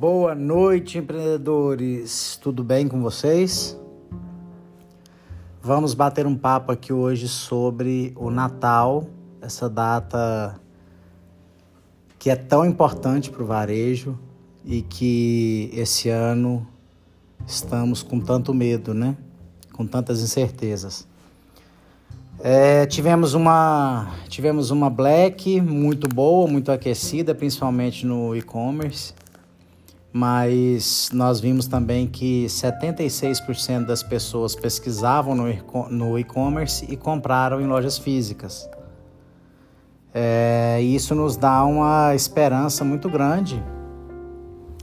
Boa noite, empreendedores. Tudo bem com vocês? Vamos bater um papo aqui hoje sobre o Natal, essa data que é tão importante para o varejo e que esse ano estamos com tanto medo, né? Com tantas incertezas. É, tivemos uma tivemos uma Black muito boa, muito aquecida, principalmente no e-commerce mas nós vimos também que 76% das pessoas pesquisavam no e-commerce e compraram em lojas físicas. É, isso nos dá uma esperança muito grande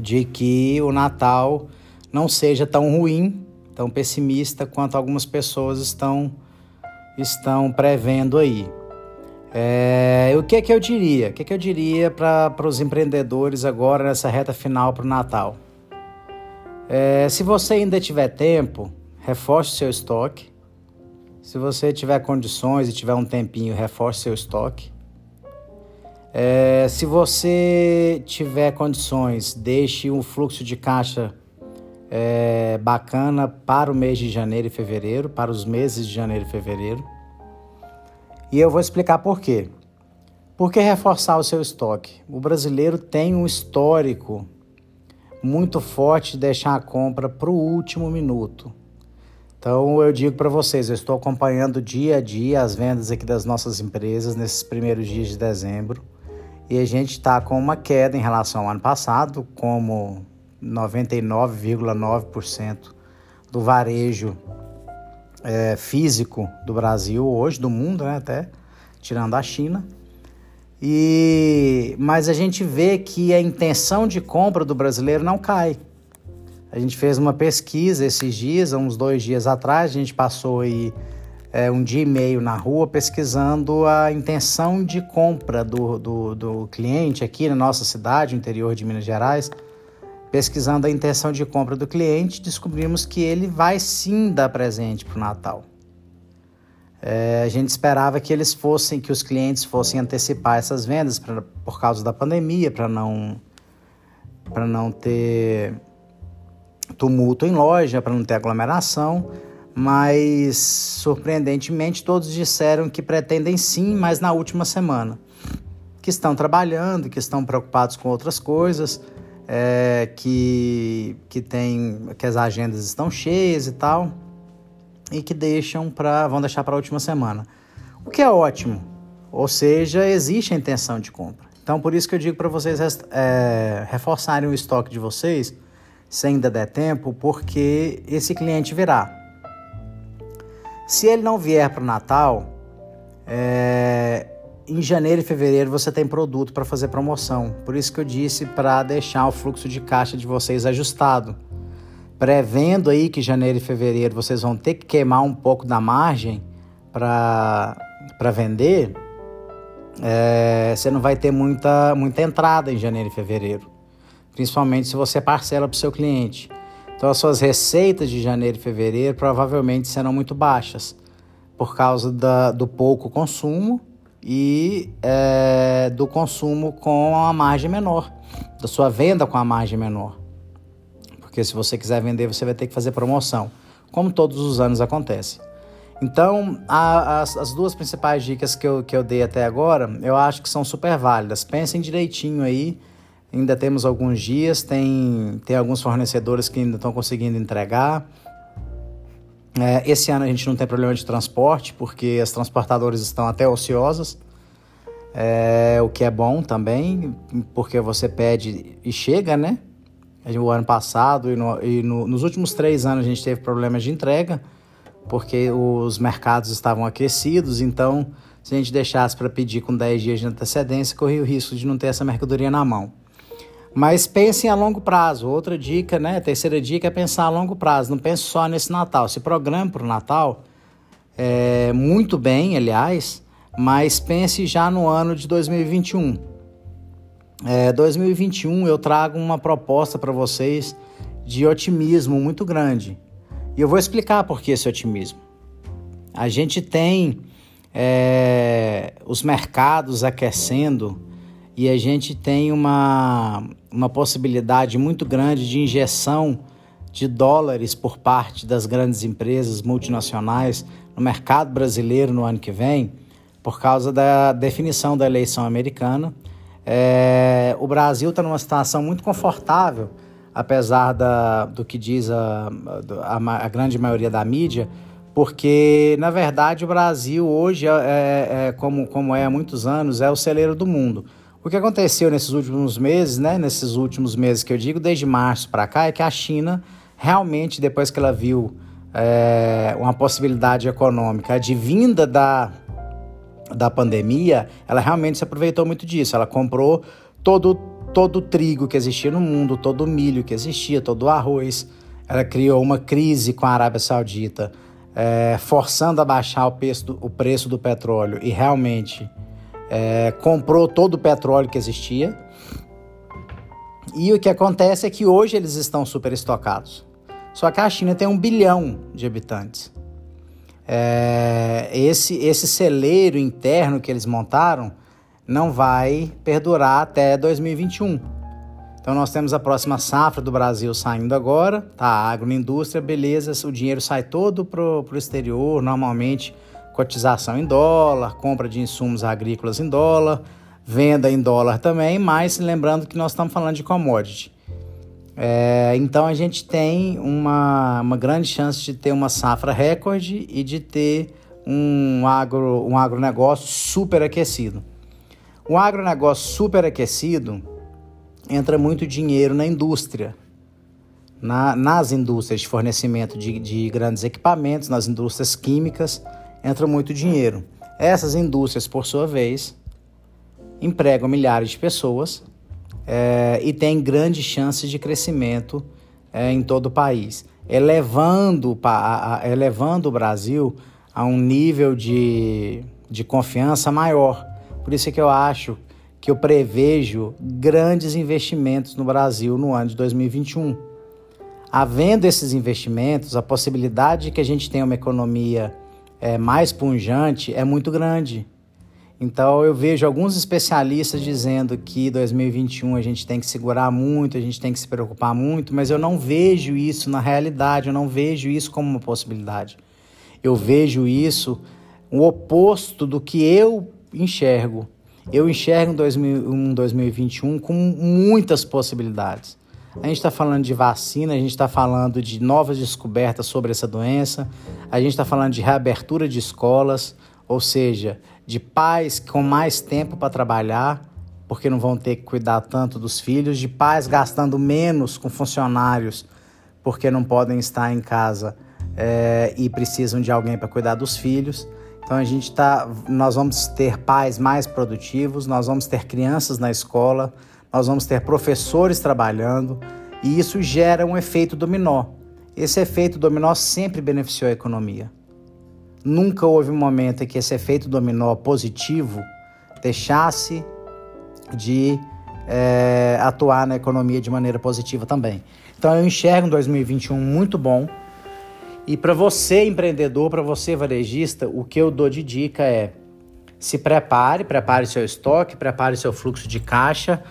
de que o Natal não seja tão ruim, tão pessimista quanto algumas pessoas estão, estão prevendo aí. É, o que é que eu diria? O que é que eu diria para os empreendedores agora nessa reta final para o Natal? É, se você ainda tiver tempo, reforce seu estoque. Se você tiver condições e tiver um tempinho, reforce seu estoque. É, se você tiver condições, deixe um fluxo de caixa é, bacana para o mês de janeiro e fevereiro, para os meses de janeiro e fevereiro. E eu vou explicar por quê. Por que reforçar o seu estoque? O brasileiro tem um histórico muito forte de deixar a compra para o último minuto. Então eu digo para vocês, eu estou acompanhando dia a dia as vendas aqui das nossas empresas nesses primeiros dias de dezembro e a gente está com uma queda em relação ao ano passado, como 99,9% do varejo é, físico do Brasil hoje, do mundo, né, até tirando a China. E mas a gente vê que a intenção de compra do brasileiro não cai. A gente fez uma pesquisa esses dias, uns dois dias atrás, a gente passou aí é, um dia e meio na rua pesquisando a intenção de compra do, do, do cliente aqui na nossa cidade, interior de Minas Gerais. Pesquisando a intenção de compra do cliente, descobrimos que ele vai sim dar presente para o Natal. É, a gente esperava que eles fossem, que os clientes fossem antecipar essas vendas pra, por causa da pandemia, para não, para não ter tumulto em loja, para não ter aglomeração, mas surpreendentemente todos disseram que pretendem sim, mas na última semana, que estão trabalhando, que estão preocupados com outras coisas é, que, que, tem, que as agendas estão cheias e tal, e que deixam para vão deixar para a última semana. O que é ótimo, ou seja, existe a intenção de compra. Então, por isso que eu digo para vocês é, reforçarem o estoque de vocês, se ainda der tempo, porque esse cliente virá. Se ele não vier para o Natal, é, em janeiro e fevereiro você tem produto para fazer promoção. Por isso que eu disse para deixar o fluxo de caixa de vocês ajustado. Prevendo aí que janeiro e fevereiro vocês vão ter que queimar um pouco da margem para vender, é, você não vai ter muita, muita entrada em janeiro e fevereiro. Principalmente se você parcela para o seu cliente. Então as suas receitas de janeiro e fevereiro provavelmente serão muito baixas por causa da, do pouco consumo e é, do consumo com a margem menor, da sua venda com a margem menor. Porque se você quiser vender, você vai ter que fazer promoção, como todos os anos acontece. Então, a, as, as, duas principais dicas que eu, que eu dei até agora, eu acho que são super válidas. Pensem direitinho aí, ainda temos alguns dias, tem, tem alguns fornecedores que ainda estão conseguindo entregar. É, esse ano a gente não tem problema de transporte, porque as transportadoras estão até ociosas, é, o que é bom também, porque você pede e chega, né? O ano passado e, no, e no, nos últimos três anos a gente teve problemas de entrega, porque os mercados estavam aquecidos, então se a gente deixasse para pedir com 10 dias de antecedência, corria o risco de não ter essa mercadoria na mão. Mas pensem a longo prazo. Outra dica, né? Terceira dica é pensar a longo prazo. Não pense só nesse Natal. Se programe para o Natal, é, muito bem, aliás, mas pense já no ano de 2021. É, 2021 eu trago uma proposta para vocês de otimismo muito grande. E eu vou explicar por que esse otimismo. A gente tem é, os mercados aquecendo e a gente tem uma, uma possibilidade muito grande de injeção de dólares por parte das grandes empresas multinacionais no mercado brasileiro no ano que vem, por causa da definição da eleição americana. É, o Brasil está numa situação muito confortável, apesar da, do que diz a, a, a grande maioria da mídia, porque na verdade o Brasil hoje é, é, é, como, como é há muitos anos é o celeiro do mundo. O que aconteceu nesses últimos meses, né, nesses últimos meses que eu digo, desde março para cá, é que a China realmente, depois que ela viu é, uma possibilidade econômica advinda da, da pandemia, ela realmente se aproveitou muito disso. Ela comprou todo, todo o trigo que existia no mundo, todo o milho que existia, todo o arroz. Ela criou uma crise com a Arábia Saudita, é, forçando a baixar o preço, do, o preço do petróleo e realmente é, comprou todo o petróleo que existia. E o que acontece é que hoje eles estão super estocados. Só que a China tem um bilhão de habitantes. É, esse, esse celeiro interno que eles montaram não vai perdurar até 2021. Então nós temos a próxima safra do Brasil saindo agora, tá? Agroindústria, beleza, o dinheiro sai todo pro, pro exterior, normalmente cotização em dólar, compra de insumos agrícolas em dólar, venda em dólar também, mas lembrando que nós estamos falando de commodity. É, então a gente tem uma, uma grande chance de ter uma safra recorde e de ter um, agro, um agronegócio superaquecido. Um agronegócio superaquecido entra muito dinheiro na indústria, na, nas indústrias de fornecimento de, de grandes equipamentos, nas indústrias químicas entra muito dinheiro. Essas indústrias, por sua vez, empregam milhares de pessoas é, e têm grandes chances de crescimento é, em todo o país, elevando, a, a, elevando o Brasil a um nível de, de confiança maior. Por isso é que eu acho que eu prevejo grandes investimentos no Brasil no ano de 2021. Havendo esses investimentos, a possibilidade de que a gente tenha uma economia é, mais punjante é muito grande. Então eu vejo alguns especialistas dizendo que 2021 a gente tem que segurar muito, a gente tem que se preocupar muito, mas eu não vejo isso na realidade, eu não vejo isso como uma possibilidade. Eu vejo isso o oposto do que eu enxergo. Eu enxergo um 2021 com muitas possibilidades. A gente está falando de vacina, a gente está falando de novas descobertas sobre essa doença, a gente está falando de reabertura de escolas, ou seja, de pais com mais tempo para trabalhar, porque não vão ter que cuidar tanto dos filhos, de pais gastando menos com funcionários, porque não podem estar em casa é, e precisam de alguém para cuidar dos filhos. Então a gente tá, nós vamos ter pais mais produtivos, nós vamos ter crianças na escola, nós vamos ter professores trabalhando e isso gera um efeito dominó. Esse efeito dominó sempre beneficiou a economia. Nunca houve um momento em que esse efeito dominó positivo deixasse de é, atuar na economia de maneira positiva também. Então eu enxergo um 2021 muito bom. E para você empreendedor, para você varejista, o que eu dou de dica é se prepare, prepare seu estoque, prepare seu fluxo de caixa,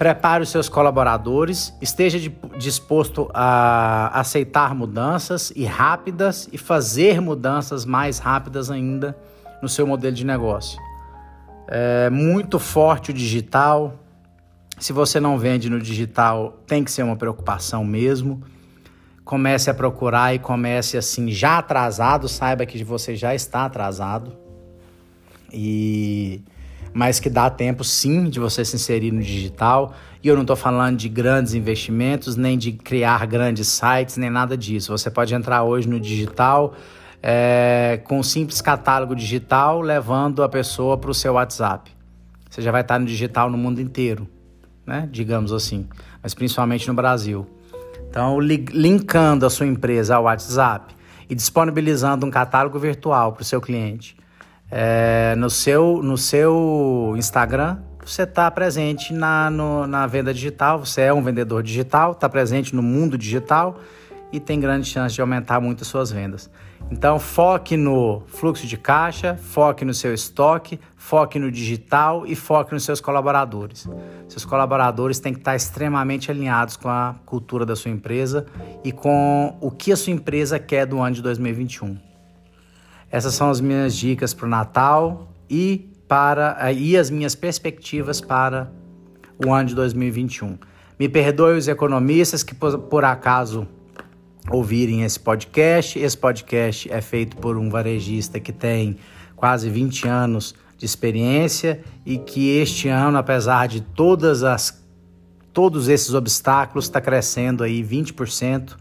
Prepare os seus colaboradores, esteja disposto a aceitar mudanças e rápidas e fazer mudanças mais rápidas ainda no seu modelo de negócio. É muito forte o digital. Se você não vende no digital, tem que ser uma preocupação mesmo. Comece a procurar e comece assim, já atrasado, saiba que você já está atrasado. E mas que dá tempo sim de você se inserir no digital. E eu não estou falando de grandes investimentos, nem de criar grandes sites, nem nada disso. Você pode entrar hoje no digital é, com um simples catálogo digital, levando a pessoa para o seu WhatsApp. Você já vai estar no digital no mundo inteiro, né? digamos assim, mas principalmente no Brasil. Então, linkando a sua empresa ao WhatsApp e disponibilizando um catálogo virtual para o seu cliente é, no, seu, no seu Instagram, você está presente na, no, na venda digital, você é um vendedor digital, está presente no mundo digital e tem grande chance de aumentar muito as suas vendas. Então, foque no fluxo de caixa, foque no seu estoque, foque no digital e foque nos seus colaboradores. Seus colaboradores têm que estar extremamente alinhados com a cultura da sua empresa e com o que a sua empresa quer do ano de 2021. Essas são as minhas dicas para o Natal e para e as minhas perspectivas para o ano de 2021. Me perdoe os economistas que por, por acaso ouvirem esse podcast. Esse podcast é feito por um varejista que tem quase 20 anos de experiência e que este ano, apesar de todas as todos esses obstáculos, está crescendo aí 20%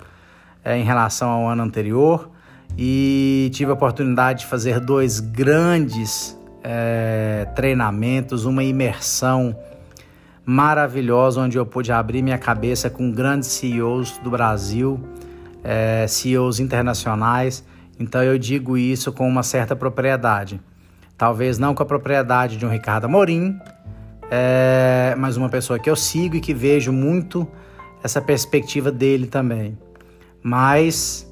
é, em relação ao ano anterior. E tive a oportunidade de fazer dois grandes é, treinamentos, uma imersão maravilhosa, onde eu pude abrir minha cabeça com grandes CEOs do Brasil é, CEOs internacionais. Então eu digo isso com uma certa propriedade. Talvez não com a propriedade de um Ricardo Amorim, é, mas uma pessoa que eu sigo e que vejo muito essa perspectiva dele também. Mas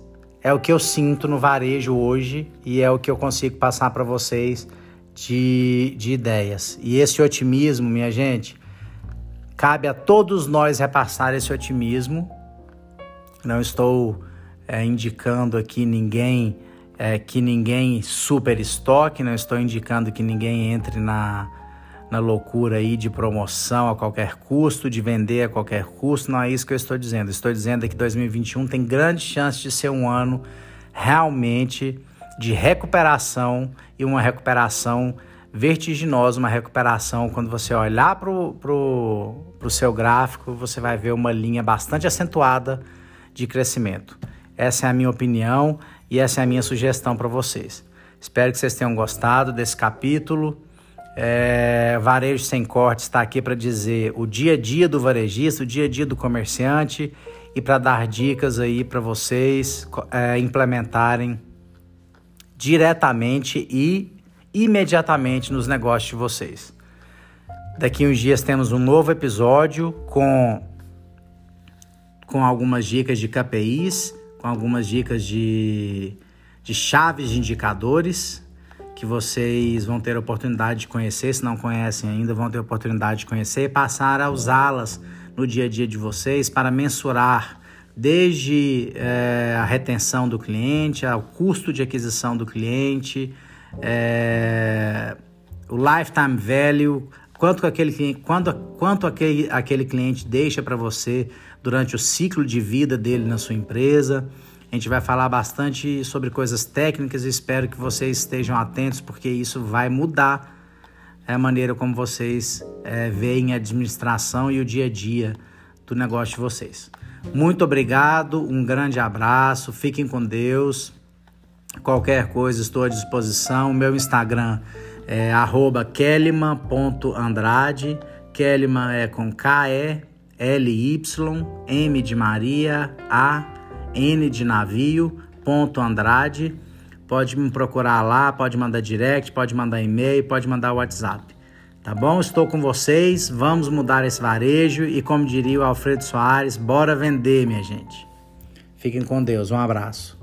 é o que eu sinto no varejo hoje e é o que eu consigo passar para vocês de, de ideias. E esse otimismo, minha gente, cabe a todos nós repassar esse otimismo não estou é, indicando aqui ninguém é, que ninguém super estoque, não estou indicando que ninguém entre na, na loucura aí de promoção a qualquer custo, de vender a qualquer custo, não é isso que eu estou dizendo. Estou dizendo que 2021 tem grande chance de ser um ano realmente de recuperação e uma recuperação vertiginosa, uma recuperação. Quando você olhar para o seu gráfico, você vai ver uma linha bastante acentuada de crescimento. Essa é a minha opinião e essa é a minha sugestão para vocês. Espero que vocês tenham gostado desse capítulo. É, Varejo Sem Corte está aqui para dizer o dia a dia do varejista, o dia a dia do comerciante e para dar dicas aí para vocês é, implementarem diretamente e imediatamente nos negócios de vocês. Daqui uns dias temos um novo episódio com com algumas dicas de KPIs, com algumas dicas de, de chaves de indicadores que vocês vão ter a oportunidade de conhecer, se não conhecem ainda, vão ter a oportunidade de conhecer e passar a usá-las no dia a dia de vocês para mensurar desde é, a retenção do cliente, ao custo de aquisição do cliente, é, o lifetime value, quanto aquele, quanto aquele, aquele cliente deixa para você durante o ciclo de vida dele na sua empresa. A gente vai falar bastante sobre coisas técnicas e espero que vocês estejam atentos, porque isso vai mudar a maneira como vocês é, veem a administração e o dia a dia do negócio de vocês. Muito obrigado, um grande abraço, fiquem com Deus. Qualquer coisa, estou à disposição. Meu Instagram é kellyman.andrade. Kellyman é com K-E LY, M de Maria, A, N de navio, ponto Andrade. Pode me procurar lá, pode mandar direct, pode mandar e-mail, pode mandar WhatsApp. Tá bom? Estou com vocês, vamos mudar esse varejo e, como diria o Alfredo Soares, bora vender, minha gente. Fiquem com Deus, um abraço.